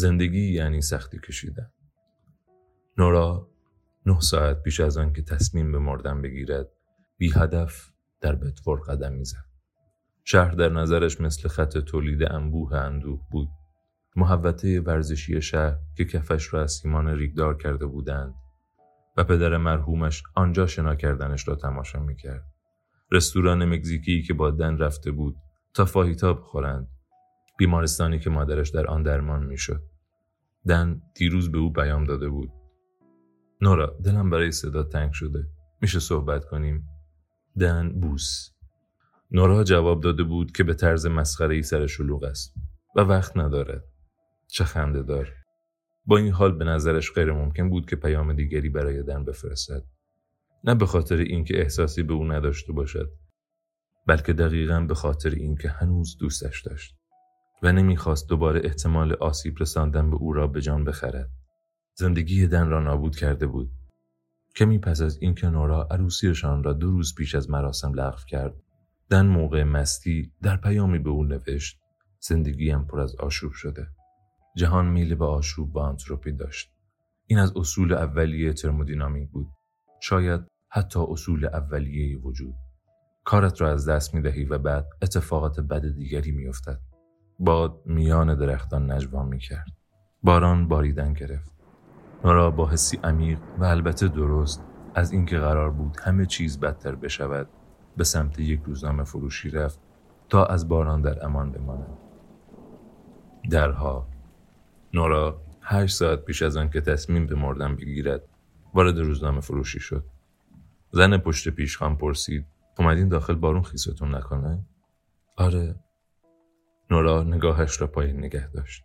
زندگی یعنی سختی کشیدن نورا نه ساعت پیش از آن که تصمیم به مردن بگیرد بی هدف در بتفور قدم می‌زد شهر در نظرش مثل خط تولید انبوه اندوه بود محوطه ورزشی شهر که کفش را از سیمان ریگدار کرده بودند و پدر مرحومش آنجا شنا کردنش را تماشا می‌کرد. رستوران مکزیکی که با دن رفته بود تا فاهیتا بخورند. بیمارستانی که مادرش در آن درمان می‌شد. دن دیروز به او پیام داده بود. نورا دلم برای صدا تنگ شده. میشه صحبت کنیم؟ دن بوس. نورا جواب داده بود که به طرز مسخره ای سر شلوغ است و وقت ندارد. چه خنده دار. با این حال به نظرش غیر ممکن بود که پیام دیگری برای دن بفرستد. نه به خاطر اینکه احساسی به او نداشته باشد بلکه دقیقا به خاطر اینکه هنوز دوستش داشت و نمی‌خواست دوباره احتمال آسیب رساندن به او را به جان بخرد. زندگی دن را نابود کرده بود. کمی پس از اینکه نورا عروسیشان را دو روز پیش از مراسم لغو کرد دن موقع مستی در پیامی به او نوشت زندگیم پر از آشوب شده جهان میل به آشوب با انتروپی داشت این از اصول اولیه ترمودینامیک بود شاید حتی اصول اولیه وجود کارت را از دست می دهی و بعد اتفاقات بد دیگری می افتد. باد میان درختان نجوا می کرد. باران باریدن گرفت. نورا با حسی عمیق و البته درست از اینکه قرار بود همه چیز بدتر بشود به سمت یک روزنامه فروشی رفت تا از باران در امان بماند. درها نورا هشت ساعت پیش از آن که تصمیم به مردن بگیرد وارد روزنامه فروشی شد. زن پشت پیشخان پرسید اومدین داخل بارون خیستون نکنه؟ آره. نورا نگاهش را پایین نگه داشت.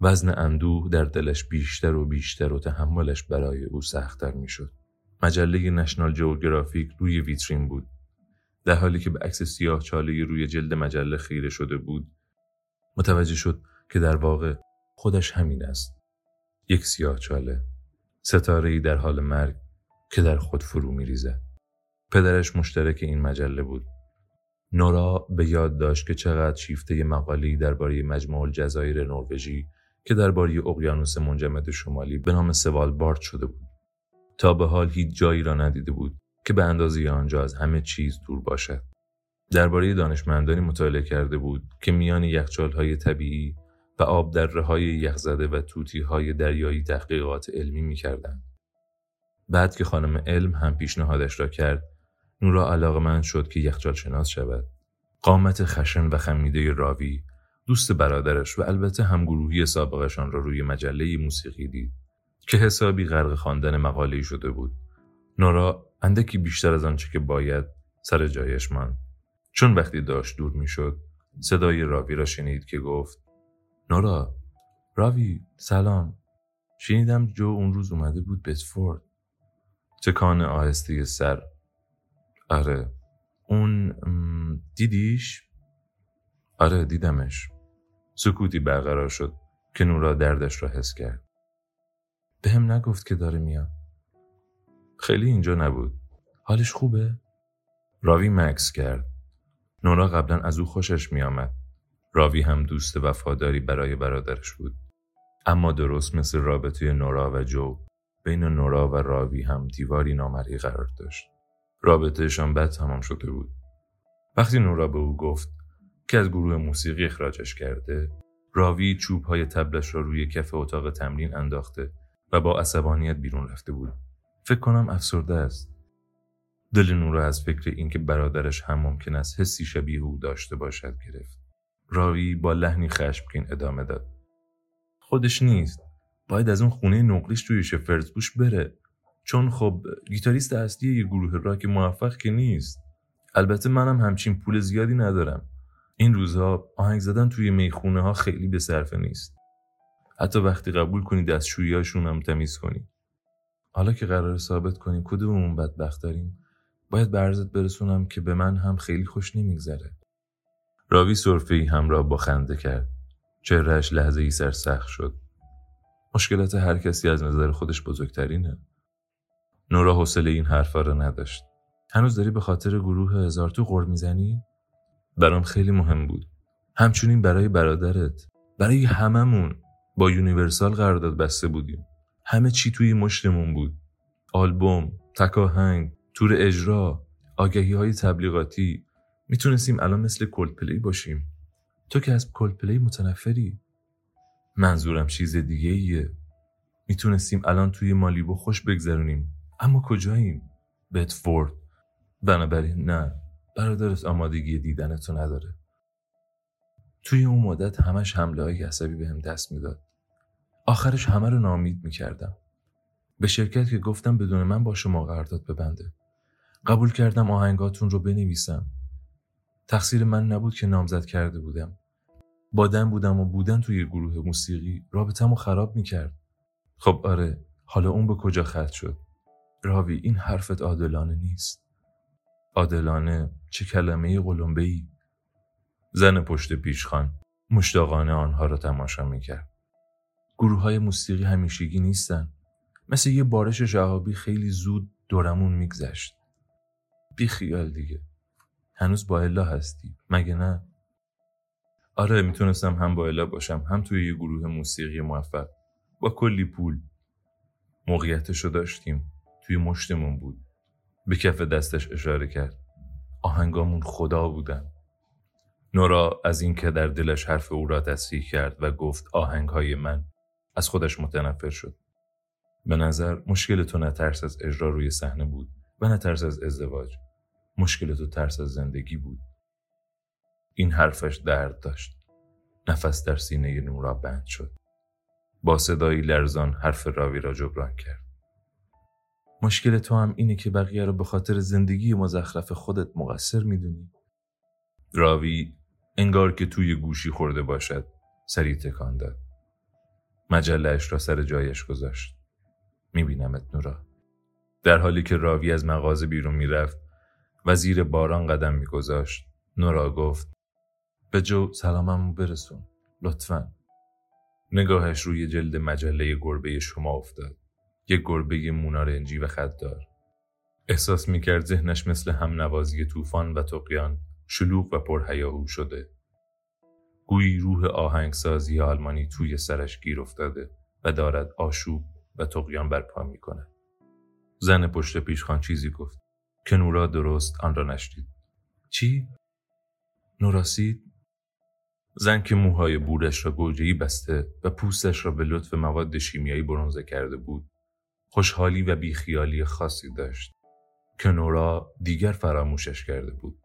وزن اندوه در دلش بیشتر و بیشتر و تحملش برای او سختتر می‌شد. مجله نشنال جوگرافیک روی ویترین بود. در حالی که به عکس سیاه چاله روی جلد مجله خیره شده بود، متوجه شد که در واقع خودش همین است. یک سیاه چاله. ستاره در حال مرگ که در خود فرو می ریزد. پدرش مشترک این مجله بود. نورا به یاد داشت که چقدر شیفته مقالی درباره مجموع الجزایر نروژی که درباره اقیانوس منجمد شمالی به نام بارد شده بود. تا به حال هیچ جایی را ندیده بود که به اندازه آنجا از همه چیز دور باشد. درباره دانشمندانی مطالعه کرده بود که میان یخچالهای طبیعی و آب در های یخزده و توتی های دریایی تحقیقات علمی می کردن. بعد که خانم علم هم پیشنهادش را کرد نورا علاقمند شد که یخچال شناس شود. قامت خشن و خمیده راوی دوست برادرش و البته همگروهی سابقشان را روی مجله موسیقی دید که حسابی غرق خواندن مقاله‌ای شده بود. نورا اندکی بیشتر از آنچه که باید سر جایش ماند. چون وقتی داشت دور می‌شد صدای راوی را شنید که گفت نورا راوی سلام. شنیدم جو اون روز اومده بود بتفورد. تکان آهسته سر آره. اون دیدیش؟ آره دیدمش. سکوتی برقرار شد که نورا دردش را حس کرد. به هم نگفت که داره میاد. خیلی اینجا نبود. حالش خوبه؟ راوی مکس کرد. نورا قبلا از او خوشش میآمد. راوی هم دوست وفاداری برای برادرش بود. اما درست مثل رابطه نورا و جو بین نورا و راوی هم دیواری نامری قرار داشت. رابطهشان بد تمام شده بود. وقتی نورا به او گفت که از گروه موسیقی اخراجش کرده راوی چوب های تبلش را روی کف اتاق تمرین انداخته و با عصبانیت بیرون رفته بود. فکر کنم افسرده است. دل نورا از فکر اینکه برادرش هم ممکن است حسی شبیه او داشته باشد گرفت. راوی با لحنی خشمگین ادامه داد. خودش نیست. باید از اون خونه نقلیش توی شفرزبوش بره. چون خب گیتاریست اصلی یه گروه راک موفق که نیست. البته منم همچین پول زیادی ندارم. این روزها آهنگ زدن توی می‌خونه ها خیلی به صرفه نیست. حتی وقتی قبول کنی دستشوییاشون هم تمیز کنی. حالا که قرار ثابت کنیم کدوممون بدبخت داریم باید برزت برسونم که به من هم خیلی خوش نمیگذره. راوی صرفه ای همراه با خنده کرد. چهرهش لحظه ای سرسخت شد. مشکلات هر کسی از نظر خودش بزرگترینه. نورا حوصله این حرفا رو نداشت. هنوز داری به خاطر گروه هزار تو غور می‌زنی؟ برام خیلی مهم بود. همچنین برای برادرت. برای هممون. با Universal قرارداد بسته بودیم. همه چی توی مشتمون بود. آلبوم تکاهنگ تور اجرا آگهی های تبلیغاتی. می‌تونستیم الان مثل Coldplay باشیم. تو که از Coldplay متنفری. منظورم چیز دیگه ایه می‌تونستیم الان توی مالیبو خوش بگذرونیم. اما کجاییم Bedford بنابراین نه. برادرت آمادگی دیدنتو نداره. توی اون مدت همش حمله های عصبی بهم دست می‌داد. آخرش همه رو نامید می‌کردم. به شرکت که گفتم بدون من با شما قرارداد ببنده. قبول کردم آهنگاتون رو بنویسم. تقصیر من نبود که نامزد کرده بودم. بادن بودم و بودن توی گروه موسیقی رابطم رو خراب می‌کرد. خب آره. حالا اون به کجا خط شد؟ راوی این حرفت عادلانه نیست. عادلانه چه کلمه قلمبه ای زن پشت پیشخان مشتاقانه آنها را تماشا می‌کرد. گروه های موسیقی همیشگی نیستن. مثل یه بارش شهابی خیلی زود دورمون میگذشت. بی خیال دیگه. هنوز با الا هستی. مگه نه؟ آره می‌تونستم هم با الا باشم هم توی یه گروه موسیقی موفق. با کلی پول. موقعیتش رو داشتیم. توی مشتمون بود. به کف دستش اشاره کرد. آهنگامون خدا بودن. نورا از اینکه در دلش حرف او را تصحیح کرد و گفت آهنگهای من از خودش متنفر شد. به نظر مشکل تو نه ترس از اجرا روی صحنه بود و نه ترس از ازدواج. مشکل تو ترس از زندگی بود. این حرفش درد داشت. نفس در سینه نورا بند شد. با صدایی لرزان حرف راوی را جبران کرد. مشکل تو هم اینه که بقیه رو به خاطر زندگی مزخرف خودت مقصر می‌دونی. راوی انگار که توی گوشی خورده باشد سری تکان داد. مجلهش را سر جایش گذاشت. میبینمت نورا. در حالی که راوی از مغازه بیرون می‌رفت و زیر باران قدم میگذاشت. نورا گفت به جو سلاممو برسون لطفا. نگاهش روی جلد مجله گربه شما افتاد. یک گربه مونارنجی و خددار احساس می‌کرد ذهنش مثل هم نوازی طوفان و تقیان شلوغ و پرهیاهو شده. گویی روح آهنگسازی آلمانی توی سرش گیر افتاده و دارد آشوب و تقیان برپا می‌کنه زن پشت پیشخان چیزی گفت. که نورا درست آن را نشدید چی؟ نوراسید؟ زن که موهای بورش را گوجهی بسته و پوستش را به لطف مواد شیمیایی برونزه کرده بود خوشحالی و بیخیالی خاصی داشت که نورا دیگر فراموشش کرده بود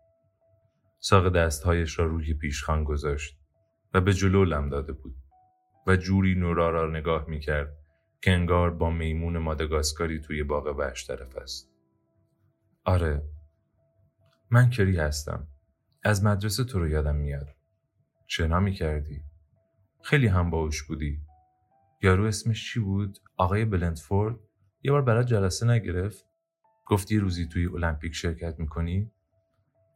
ساق دستهایش را روی پیشخان گذاشت و به جلو لم داده بود و جوری نورا را نگاه می کرد که انگار با میمون مادگاسکاری توی باغ وحش طرف است. آره من کری هستم. از مدرسه تو رو یادم میاد. چنا می کردی؟ خیلی هم باوش بودی. یارو اسمش چی بود؟ آقای بلندفورد؟ یه بار برات جلسه نگرفت؟ گفتی روزی توی المپیک شرکت می‌کنی؟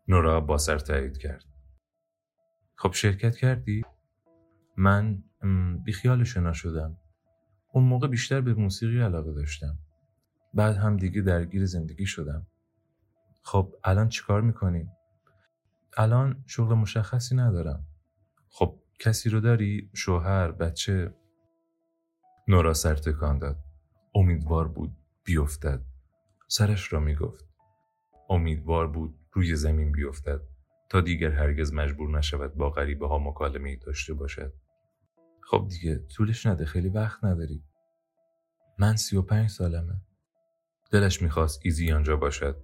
نورا با سر تایید کرد. خب شرکت کردی؟ من بیخیال شنا شدم. اون موقع بیشتر به موسیقی علاقه داشتم. بعد هم دیگه درگیر زندگی شدم. خب الان چیکار می‌کنی؟ الان شغل مشخصی ندارم. خب کسی رو داری؟ شوهر، بچه؟ نورا سر تکان داد. امیدوار بود بیفتد. سرش را می‌گفت. امیدوار بود روی زمین بیفتد تا دیگر هرگز مجبور نشود با غریبه ها مکالمه داشته باشد. خب دیگه طولش نده خیلی وقت نداری. من سی و پنج سالمه. دلش می‌خواست ایزی آنجا باشد.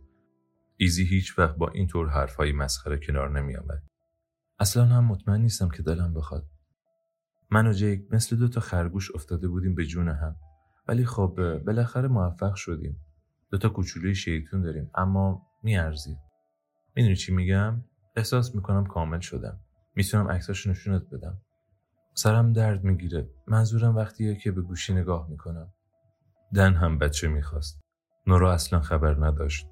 ایزی هیچ وقت با این طور حرفهای مسخره کنار نمی آمد. اصلا هم مطمئن نیستم که دلم بخواد. من و جیک مثل دو تا خرگوش افتاده بودیم به جون هم. ولی خب بالاخره موفق شدیم. دو تا کوچولوی شیطون داریم اما میارزید. می‌دونی چی میگم؟ احساس می‌کنم کامل شدم. می‌تونم عکساشو نشونت بدم. سرم درد می‌گیره. منظورم وقتیه که به گوشی نگاه می‌کنم. دن هم بچه می‌خواست. نورا اصلا خبر نداشت.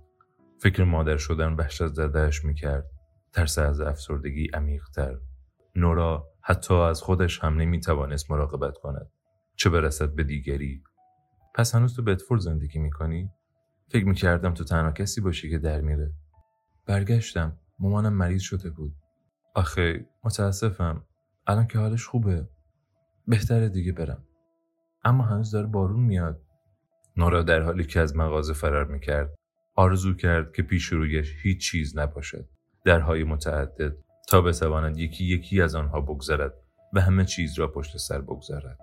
فکر مادر شدن وحشت زدهش می‌کرد. ترس از افسردگی عمیقتر. نورا حتی از خودش هم نمی‌توانست مراقبت کند. چه برسد به دیگری. پس هنوز تو بدفورد زندگی می‌کنی؟ فکر می‌کردم تو تنها کسی باشی که در میره. برگشتم. مامانم مریض شده بود. آخه متاسفم. الان که حالش خوبه. بهتره دیگه برم اما هنوز داره بارون میاد نورا در حالی که از مغازه فرار می‌کرد آرزو کرد که پیش رویش هیچ چیز نباشد درهای متعدد تا بتواند یکی یکی از آنها بگذرد و همه چیز را پشت سر بگذارد